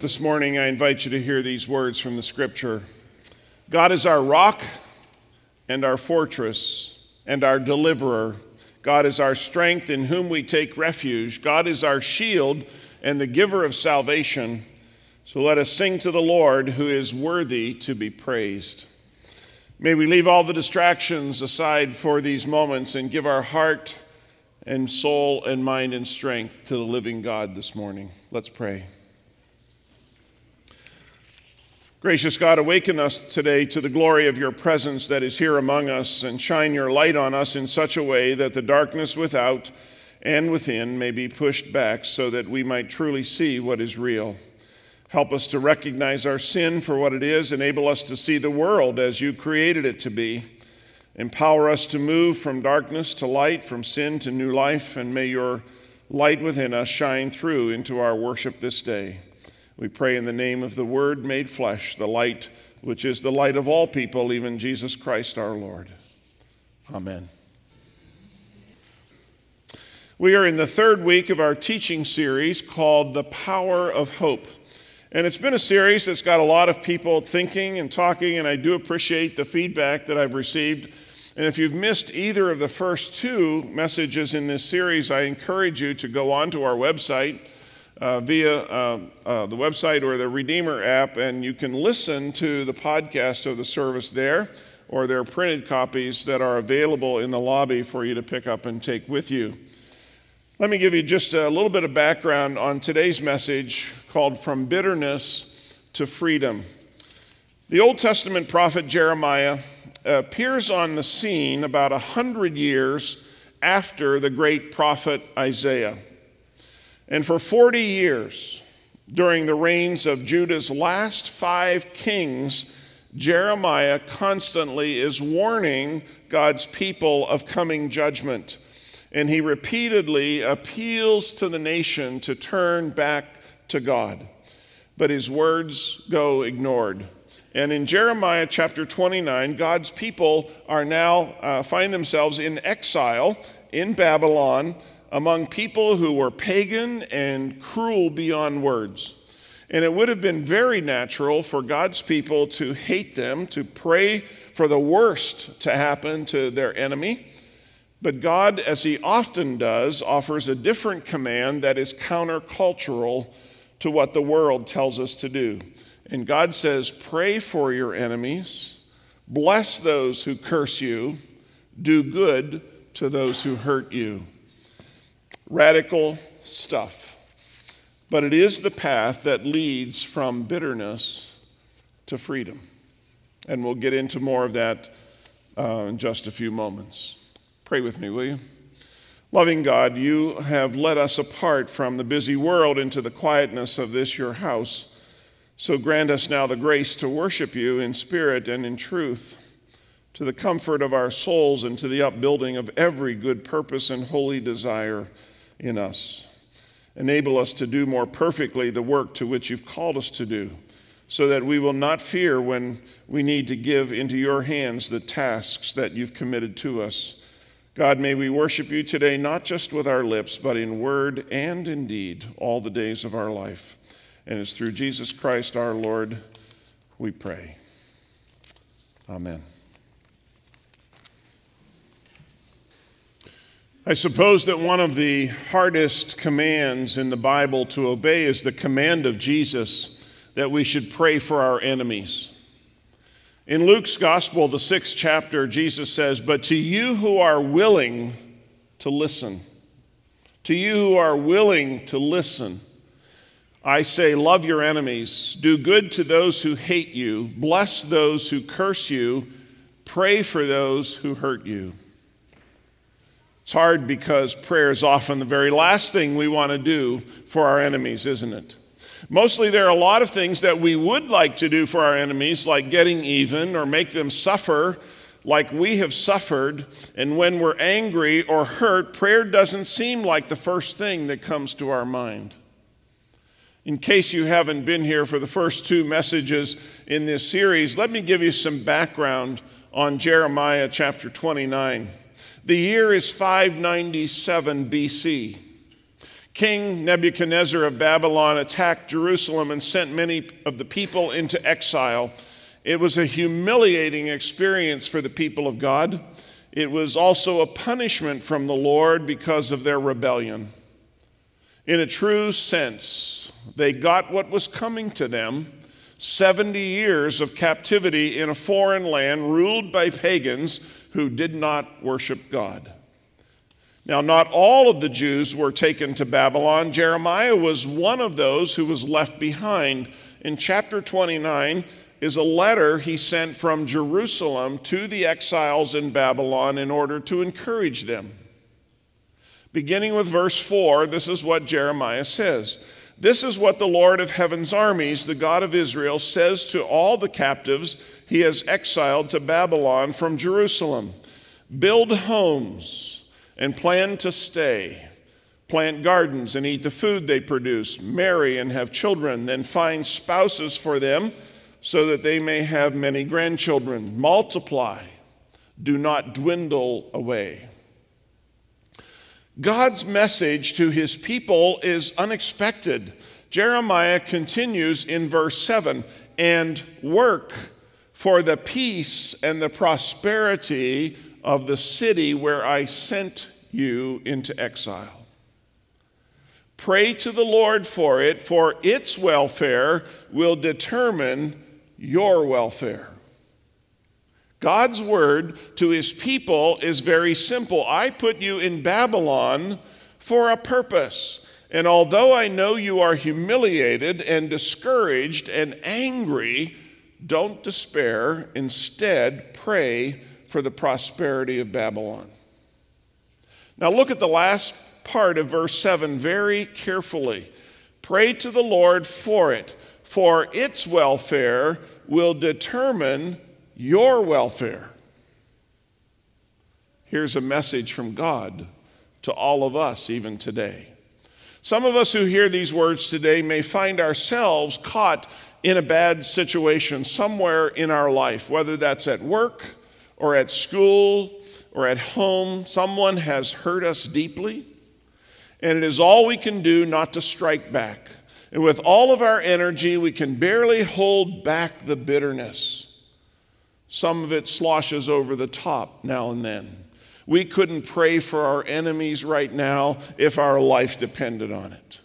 This morning, I invite you to hear these words from the scripture God is our rock and our fortress and our deliverer. God is our strength in whom we take refuge. God is our shield and the giver of salvation. So let us sing to the Lord who is worthy to be praised. May we leave all the distractions aside for these moments and give our heart and soul and mind and strength to the living God this morning. Let's pray. Gracious God, awaken us today to the glory of your presence that is here among us and shine your light on us in such a way that the darkness without and within may be pushed back so that we might truly see what is real. Help us to recognize our sin for what it is, enable us to see the world as you created it to be. Empower us to move from darkness to light, from sin to new life, and may your light within us shine through into our worship this day. We pray in the name of the Word made flesh, the light which is the light of all people, even Jesus Christ our Lord. Amen. We are in the third week of our teaching series called The Power of Hope. And it's been a series that's got a lot of people thinking and talking, and I do appreciate the feedback that I've received. And if you've missed either of the first two messages in this series, I encourage you to go onto our website uh, via uh, uh, the website or the Redeemer app, and you can listen to the podcast of the service there, or there are printed copies that are available in the lobby for you to pick up and take with you. Let me give you just a little bit of background on today's message called From Bitterness to Freedom. The Old Testament prophet Jeremiah appears on the scene about a hundred years after the great prophet Isaiah. And for 40 years, during the reigns of Judah's last five kings, Jeremiah constantly is warning God's people of coming judgment. And he repeatedly appeals to the nation to turn back to God. But his words go ignored. And in Jeremiah chapter 29, God's people are now uh, find themselves in exile in Babylon among people who were pagan and cruel beyond words. And it would have been very natural for God's people to hate them, to pray for the worst to happen to their enemy. But God, as He often does, offers a different command that is countercultural to what the world tells us to do. And God says, Pray for your enemies, bless those who curse you, do good to those who hurt you radical stuff. But it is the path that leads from bitterness to freedom. And we'll get into more of that uh, in just a few moments. Pray with me, will you? Loving God, you have led us apart from the busy world into the quietness of this, your house. So grant us now the grace to worship you in spirit and in truth, to the comfort of our souls and to the upbuilding of every good purpose and holy desire in us. Enable us to do more perfectly the work to which you've called us to do, so that we will not fear when we need to give into your hands the tasks that you've committed to us. God, may we worship you today, not just with our lips, but in word and in deed, all the days of our life. And it's through Jesus Christ our Lord we pray. Amen. I suppose that one of the hardest commands in the Bible to obey is the command of Jesus that we should pray for our enemies. In Luke's gospel, the sixth chapter, Jesus says, But to you who are willing to listen, to you who are willing to listen, I say, love your enemies, do good to those who hate you, bless those who curse you, pray for those who hurt you. It's hard because prayer is often the very last thing we want to do for our enemies, isn't it? Mostly, there are a lot of things that we would like to do for our enemies, like getting even or make them suffer like we have suffered. And when we're angry or hurt, prayer doesn't seem like the first thing that comes to our mind. In case you haven't been here for the first two messages in this series, let me give you some background on Jeremiah chapter 29. The year is 597 BC. King Nebuchadnezzar of Babylon attacked Jerusalem and sent many of the people into exile. It was a humiliating experience for the people of God. It was also a punishment from the Lord because of their rebellion. In a true sense, they got what was coming to them 70 years of captivity in a foreign land ruled by pagans who did not worship God. Now, not all of the Jews were taken to Babylon. Jeremiah was one of those who was left behind. In chapter 29 is a letter he sent from Jerusalem to the exiles in Babylon in order to encourage them. Beginning with verse 4, this is what Jeremiah says. This is what the Lord of heaven's armies, the God of Israel, says to all the captives he has exiled to Babylon from Jerusalem Build homes and plan to stay. Plant gardens and eat the food they produce, marry and have children, then find spouses for them so that they may have many grandchildren. Multiply, do not dwindle away. God's message to his people is unexpected. Jeremiah continues in verse 7 and work for the peace and the prosperity of the city where I sent you into exile. Pray to the Lord for it, for its welfare will determine your welfare. God's word to his people is very simple. I put you in Babylon for a purpose. And although I know you are humiliated and discouraged and angry, don't despair. Instead, pray for the prosperity of Babylon. Now, look at the last part of verse 7 very carefully. Pray to the Lord for it, for its welfare will determine your welfare. Here's a message from God to all of us, even today. Some of us who hear these words today may find ourselves caught in a bad situation somewhere in our life, whether that's at work or at school or at home. Someone has hurt us deeply, and it is all we can do not to strike back. And with all of our energy, we can barely hold back the bitterness. Some of it sloshes over the top now and then. We couldn't pray for our enemies right now if our life depended on it.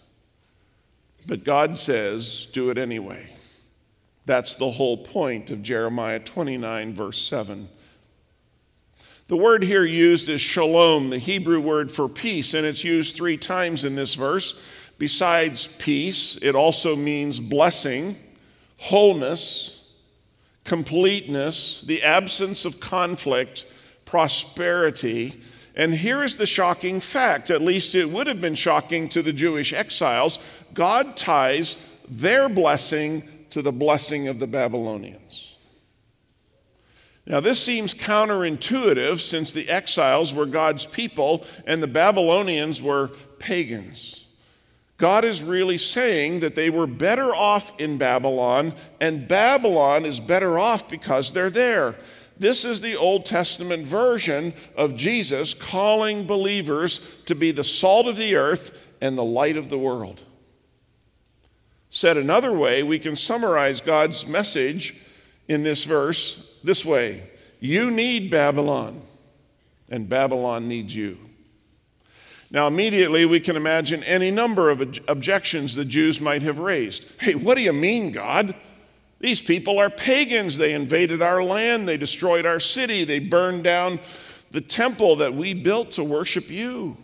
But God says, do it anyway. That's the whole point of Jeremiah 29, verse 7. The word here used is shalom, the Hebrew word for peace, and it's used three times in this verse. Besides peace, it also means blessing, wholeness, completeness, the absence of conflict, prosperity. And here is the shocking fact at least it would have been shocking to the Jewish exiles God ties their blessing to the blessing of the Babylonians. Now, this seems counterintuitive since the exiles were God's people and the Babylonians were pagans. God is really saying that they were better off in Babylon, and Babylon is better off because they're there. This is the Old Testament version of Jesus calling believers to be the salt of the earth and the light of the world. Said another way, we can summarize God's message in this verse this way You need Babylon, and Babylon needs you. Now, immediately we can imagine any number of objections the Jews might have raised. Hey, what do you mean, God? These people are pagans. They invaded our land, they destroyed our city, they burned down the temple that we built to worship you.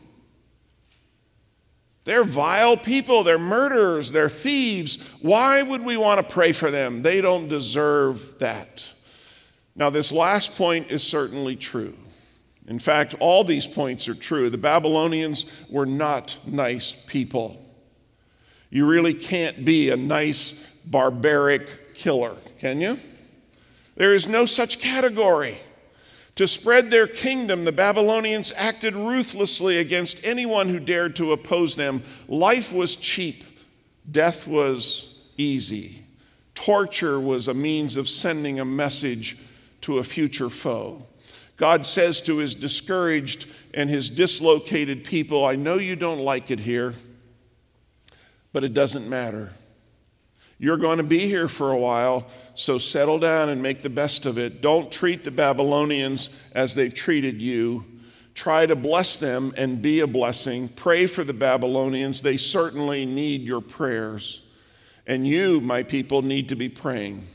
They're vile people. They're murderers. They're thieves. Why would we want to pray for them? They don't deserve that. Now, this last point is certainly true. In fact, all these points are true. The Babylonians were not nice people. You really can't be a nice, barbaric killer, can you? There is no such category. To spread their kingdom, the Babylonians acted ruthlessly against anyone who dared to oppose them. Life was cheap, death was easy. Torture was a means of sending a message to a future foe. God says to his discouraged and his dislocated people, I know you don't like it here, But it doesn't matter. You're going to be here for a while, so settle down and make the best of it. Don't treat the Babylonians as they've treated you. Try to bless them and be a blessing. Pray for the Babylonians. They certainly need your prayers. And you, my people, need to be praying.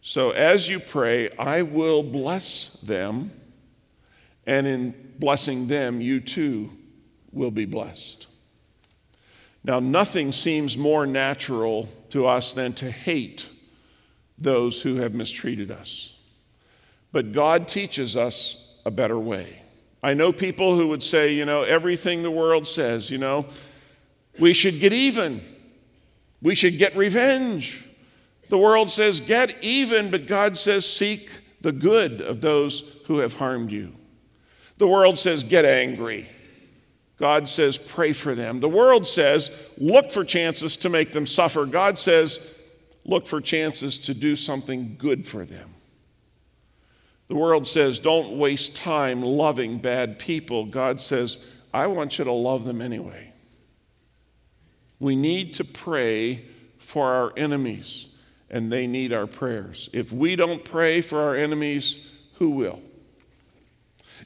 So as you pray, I will bless them. And in blessing them, you too will be blessed. Now, nothing seems more natural to us than to hate those who have mistreated us. But God teaches us a better way. I know people who would say, you know, everything the world says, you know, we should get even, we should get revenge. The world says, get even, but God says, seek the good of those who have harmed you. The world says, get angry. God says, pray for them. The world says, look for chances to make them suffer. God says, look for chances to do something good for them. The world says, don't waste time loving bad people. God says, I want you to love them anyway. We need to pray for our enemies, and they need our prayers. If we don't pray for our enemies, who will?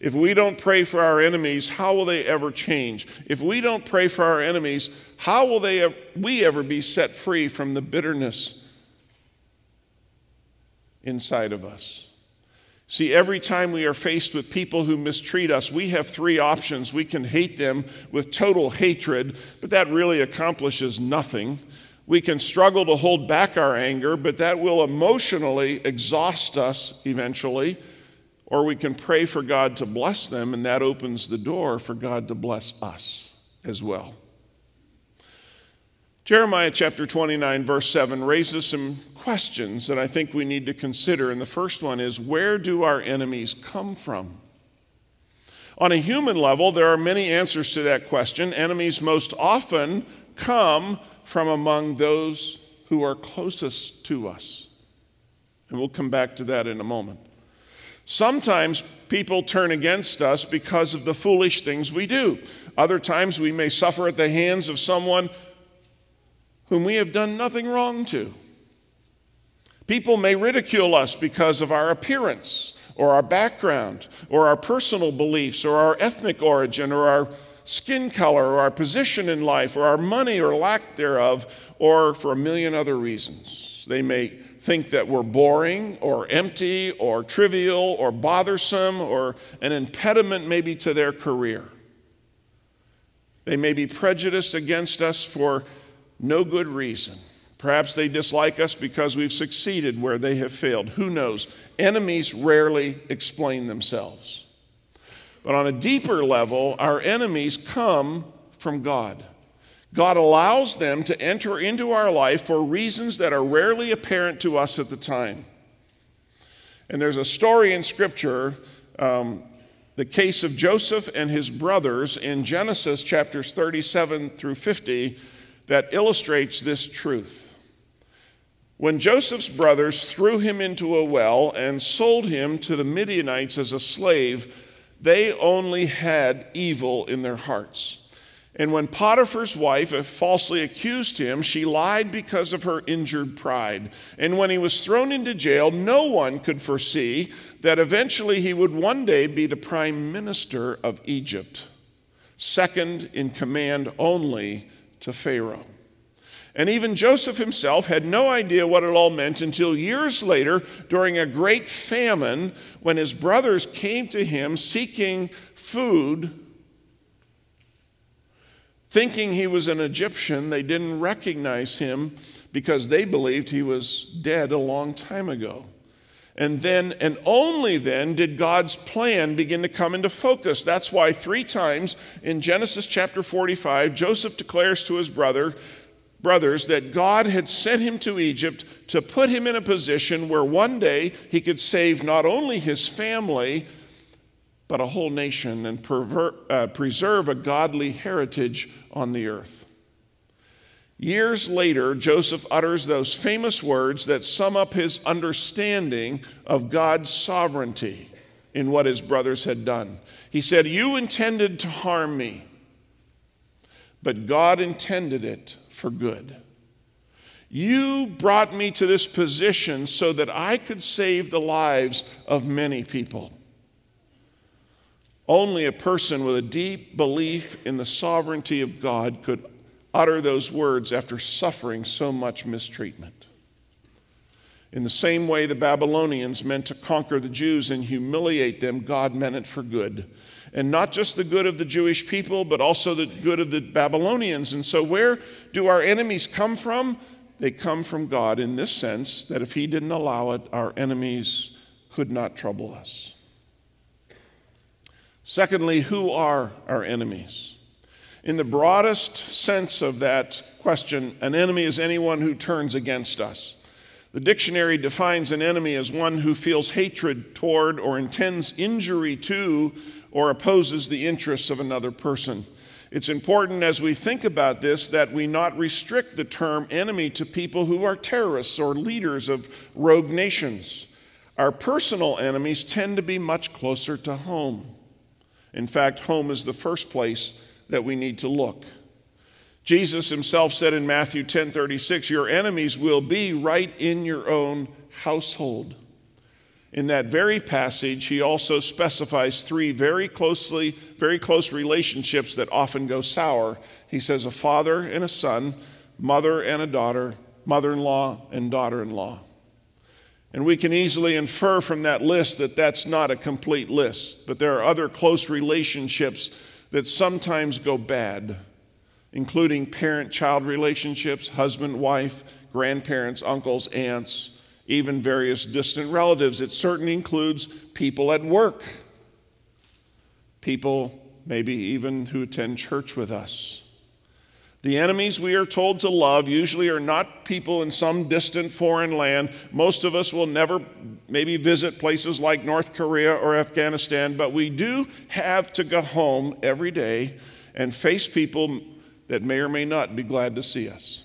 If we don't pray for our enemies, how will they ever change? If we don't pray for our enemies, how will they, we ever be set free from the bitterness inside of us? See, every time we are faced with people who mistreat us, we have three options. We can hate them with total hatred, but that really accomplishes nothing. We can struggle to hold back our anger, but that will emotionally exhaust us eventually. Or we can pray for God to bless them, and that opens the door for God to bless us as well. Jeremiah chapter 29, verse 7 raises some questions that I think we need to consider. And the first one is where do our enemies come from? On a human level, there are many answers to that question. Enemies most often come from among those who are closest to us. And we'll come back to that in a moment. Sometimes people turn against us because of the foolish things we do. Other times we may suffer at the hands of someone whom we have done nothing wrong to. People may ridicule us because of our appearance or our background or our personal beliefs or our ethnic origin or our skin color or our position in life or our money or lack thereof or for a million other reasons. They may think that we're boring or empty or trivial or bothersome or an impediment maybe to their career. They may be prejudiced against us for no good reason. Perhaps they dislike us because we've succeeded where they have failed. Who knows? Enemies rarely explain themselves. But on a deeper level, our enemies come from God. God allows them to enter into our life for reasons that are rarely apparent to us at the time. And there's a story in Scripture, um, the case of Joseph and his brothers in Genesis chapters 37 through 50, that illustrates this truth. When Joseph's brothers threw him into a well and sold him to the Midianites as a slave, they only had evil in their hearts. And when Potiphar's wife falsely accused him, she lied because of her injured pride. And when he was thrown into jail, no one could foresee that eventually he would one day be the prime minister of Egypt, second in command only to Pharaoh. And even Joseph himself had no idea what it all meant until years later, during a great famine, when his brothers came to him seeking food Thinking he was an Egyptian, they didn't recognize him because they believed he was dead a long time ago. And then, and only then, did God's plan begin to come into focus. That's why three times in Genesis chapter 45, Joseph declares to his brother, brothers that God had sent him to Egypt to put him in a position where one day he could save not only his family, but a whole nation and uh, preserve a godly heritage on the earth. Years later, Joseph utters those famous words that sum up his understanding of God's sovereignty in what his brothers had done. He said, You intended to harm me, but God intended it for good. You brought me to this position so that I could save the lives of many people. Only a person with a deep belief in the sovereignty of God could utter those words after suffering so much mistreatment. In the same way the Babylonians meant to conquer the Jews and humiliate them, God meant it for good. And not just the good of the Jewish people, but also the good of the Babylonians. And so, where do our enemies come from? They come from God in this sense that if He didn't allow it, our enemies could not trouble us. Secondly, who are our enemies? In the broadest sense of that question, an enemy is anyone who turns against us. The dictionary defines an enemy as one who feels hatred toward or intends injury to or opposes the interests of another person. It's important as we think about this that we not restrict the term enemy to people who are terrorists or leaders of rogue nations. Our personal enemies tend to be much closer to home. In fact, home is the first place that we need to look. Jesus himself said in Matthew 10:36, "Your enemies will be right in your own household." In that very passage, he also specifies three very closely, very close relationships that often go sour. He says a father and a son, mother and a daughter, mother-in-law and daughter-in-law. And we can easily infer from that list that that's not a complete list, but there are other close relationships that sometimes go bad, including parent child relationships, husband wife, grandparents, uncles, aunts, even various distant relatives. It certainly includes people at work, people maybe even who attend church with us. The enemies we are told to love usually are not people in some distant foreign land. Most of us will never maybe visit places like North Korea or Afghanistan, but we do have to go home every day and face people that may or may not be glad to see us.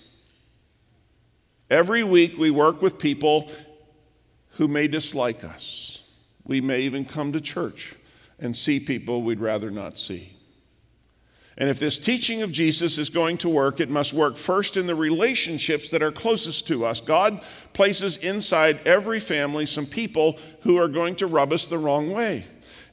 Every week we work with people who may dislike us. We may even come to church and see people we'd rather not see. And if this teaching of Jesus is going to work, it must work first in the relationships that are closest to us. God places inside every family some people who are going to rub us the wrong way.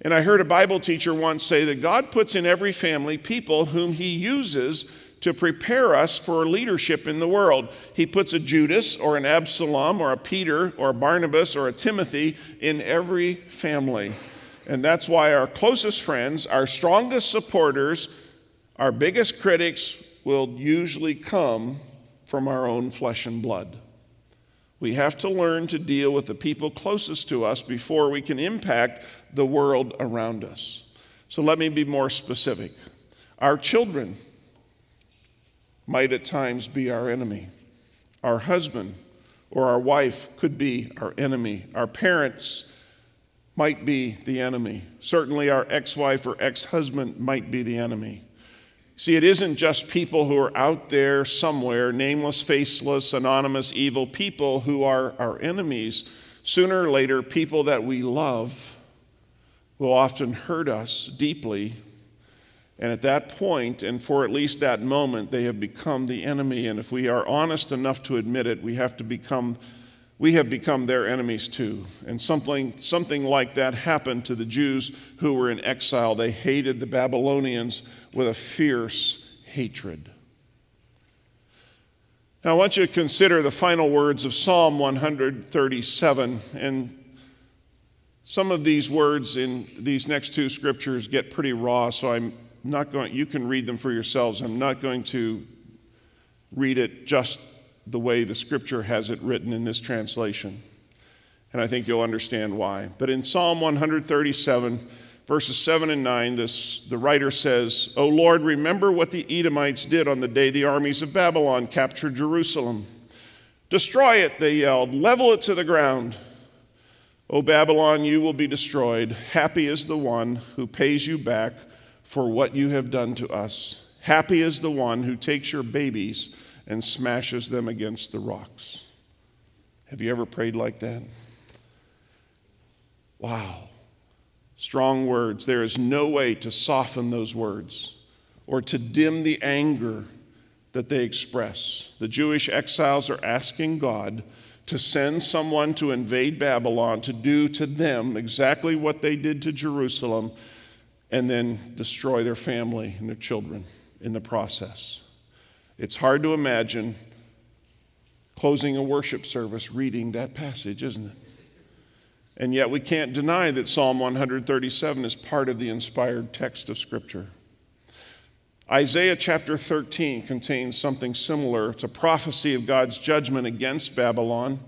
And I heard a Bible teacher once say that God puts in every family people whom he uses to prepare us for leadership in the world. He puts a Judas or an Absalom or a Peter or a Barnabas or a Timothy in every family. And that's why our closest friends, our strongest supporters, our biggest critics will usually come from our own flesh and blood. We have to learn to deal with the people closest to us before we can impact the world around us. So let me be more specific. Our children might at times be our enemy. Our husband or our wife could be our enemy. Our parents might be the enemy. Certainly, our ex wife or ex husband might be the enemy. See, it isn't just people who are out there somewhere, nameless, faceless, anonymous, evil people who are our enemies. Sooner or later, people that we love will often hurt us deeply. And at that point, and for at least that moment, they have become the enemy. And if we are honest enough to admit it, we have to become we have become their enemies too. And something, something like that happened to the Jews who were in exile. They hated the Babylonians with a fierce hatred. Now, I want you to consider the final words of Psalm 137. And some of these words in these next two scriptures get pretty raw, so I'm not going, you can read them for yourselves. I'm not going to read it just the way the scripture has it written in this translation. And I think you'll understand why. But in Psalm 137, verses 7 and 9, this, the writer says, O Lord, remember what the Edomites did on the day the armies of Babylon captured Jerusalem. Destroy it, they yelled, level it to the ground. O Babylon, you will be destroyed. Happy is the one who pays you back for what you have done to us. Happy is the one who takes your babies and smashes them against the rocks. Have you ever prayed like that? Wow. Strong words. There is no way to soften those words or to dim the anger that they express. The Jewish exiles are asking God to send someone to invade Babylon to do to them exactly what they did to Jerusalem and then destroy their family and their children in the process. It's hard to imagine closing a worship service reading that passage, isn't it? And yet we can't deny that Psalm 137 is part of the inspired text of Scripture. Isaiah chapter 13 contains something similar. It's a prophecy of God's judgment against Babylon.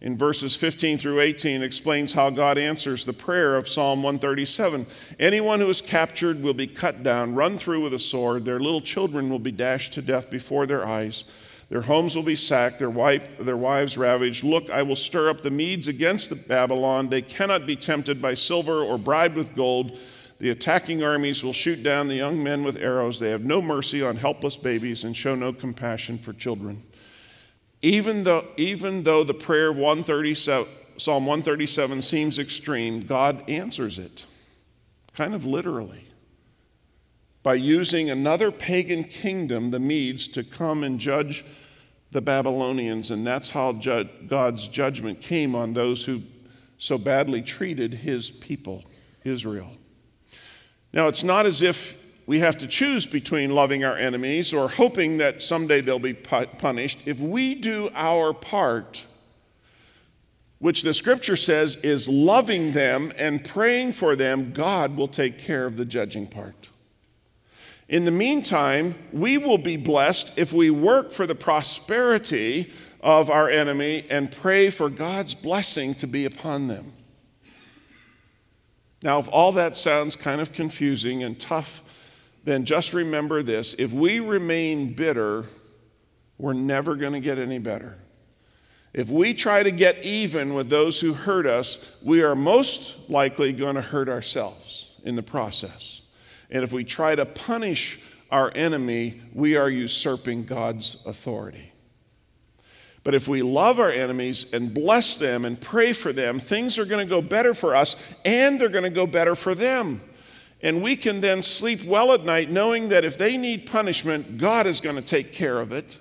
In verses 15 through 18, explains how God answers the prayer of Psalm 137. Anyone who is captured will be cut down, run through with a sword. Their little children will be dashed to death before their eyes. Their homes will be sacked, their, wife, their wives ravaged. Look, I will stir up the Medes against the Babylon. They cannot be tempted by silver or bribed with gold. The attacking armies will shoot down the young men with arrows. They have no mercy on helpless babies and show no compassion for children. Even though, even though the prayer of 137, Psalm 137 seems extreme, God answers it, kind of literally, by using another pagan kingdom, the Medes, to come and judge the Babylonians. And that's how ju- God's judgment came on those who so badly treated his people, Israel. Now, it's not as if we have to choose between loving our enemies or hoping that someday they'll be punished. If we do our part, which the scripture says is loving them and praying for them, God will take care of the judging part. In the meantime, we will be blessed if we work for the prosperity of our enemy and pray for God's blessing to be upon them. Now, if all that sounds kind of confusing and tough, then just remember this if we remain bitter, we're never going to get any better. If we try to get even with those who hurt us, we are most likely going to hurt ourselves in the process. And if we try to punish our enemy, we are usurping God's authority. But if we love our enemies and bless them and pray for them, things are going to go better for us and they're going to go better for them. And we can then sleep well at night knowing that if they need punishment, God is going to take care of it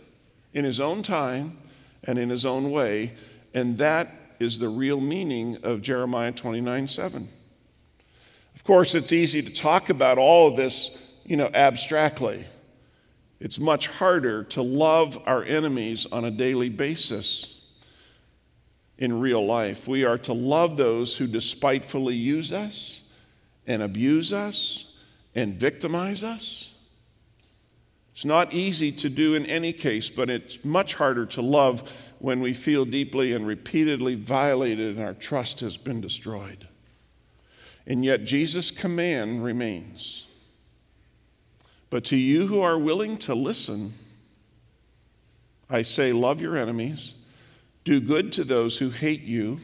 in His own time and in His own way. And that is the real meaning of Jeremiah 29 7. Of course, it's easy to talk about all of this, you know, abstractly. It's much harder to love our enemies on a daily basis in real life. We are to love those who despitefully use us and abuse us and victimize us. It's not easy to do in any case, but it's much harder to love when we feel deeply and repeatedly violated and our trust has been destroyed. And yet, Jesus' command remains but to you who are willing to listen, I say, love your enemies, do good to those who hate you.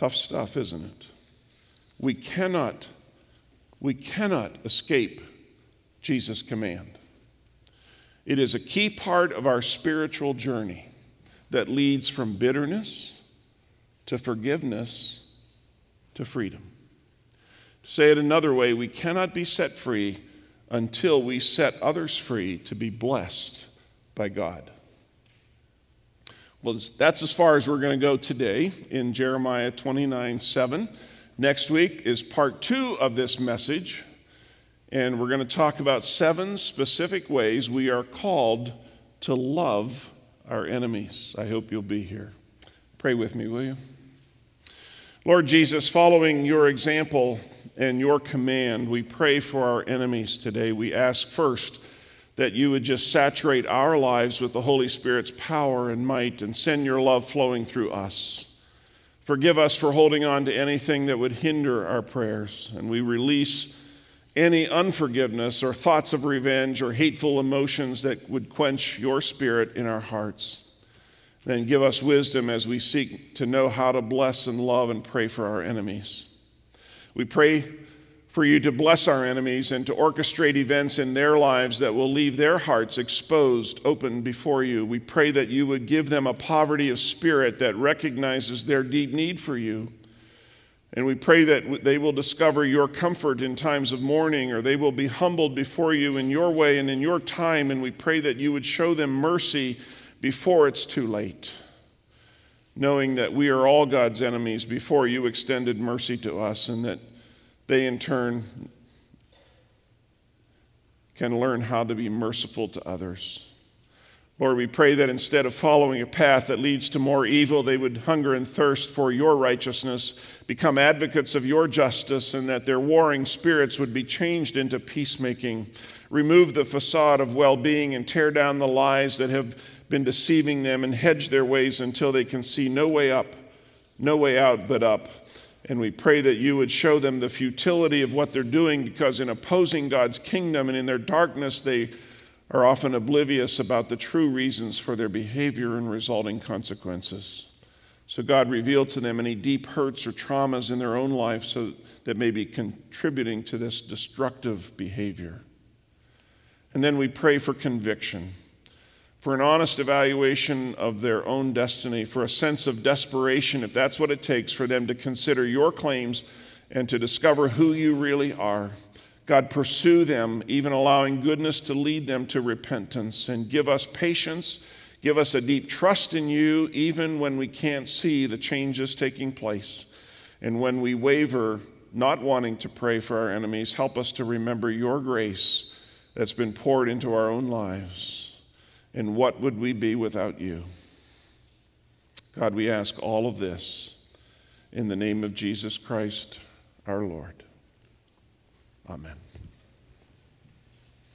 Tough stuff, isn't it? We cannot, we cannot escape Jesus' command. It is a key part of our spiritual journey that leads from bitterness to forgiveness to freedom. To say it another way, we cannot be set free until we set others free to be blessed by God. Well, that's as far as we're going to go today in Jeremiah 29 7. Next week is part two of this message, and we're going to talk about seven specific ways we are called to love our enemies. I hope you'll be here. Pray with me, will you? Lord Jesus, following your example, and your command, we pray for our enemies today. We ask first that you would just saturate our lives with the Holy Spirit's power and might and send your love flowing through us. Forgive us for holding on to anything that would hinder our prayers, and we release any unforgiveness or thoughts of revenge or hateful emotions that would quench your spirit in our hearts. Then give us wisdom as we seek to know how to bless and love and pray for our enemies. We pray for you to bless our enemies and to orchestrate events in their lives that will leave their hearts exposed, open before you. We pray that you would give them a poverty of spirit that recognizes their deep need for you. And we pray that they will discover your comfort in times of mourning, or they will be humbled before you in your way and in your time. And we pray that you would show them mercy before it's too late, knowing that we are all God's enemies before you extended mercy to us, and that they in turn can learn how to be merciful to others. Lord, we pray that instead of following a path that leads to more evil, they would hunger and thirst for your righteousness, become advocates of your justice, and that their warring spirits would be changed into peacemaking. Remove the facade of well being and tear down the lies that have been deceiving them and hedge their ways until they can see no way up, no way out but up. And we pray that you would show them the futility of what they're doing because in opposing God's kingdom and in their darkness, they are often oblivious about the true reasons for their behavior and resulting consequences. So, God, reveal to them any deep hurts or traumas in their own life so that may be contributing to this destructive behavior. And then we pray for conviction, for an honest evaluation of their own destiny, for a sense of desperation, if that's what it takes for them to consider your claims and to discover who you really are. God, pursue them, even allowing goodness to lead them to repentance, and give us patience. Give us a deep trust in you, even when we can't see the changes taking place. And when we waver, not wanting to pray for our enemies, help us to remember your grace that's been poured into our own lives. And what would we be without you? God, we ask all of this in the name of Jesus Christ, our Lord. Amen.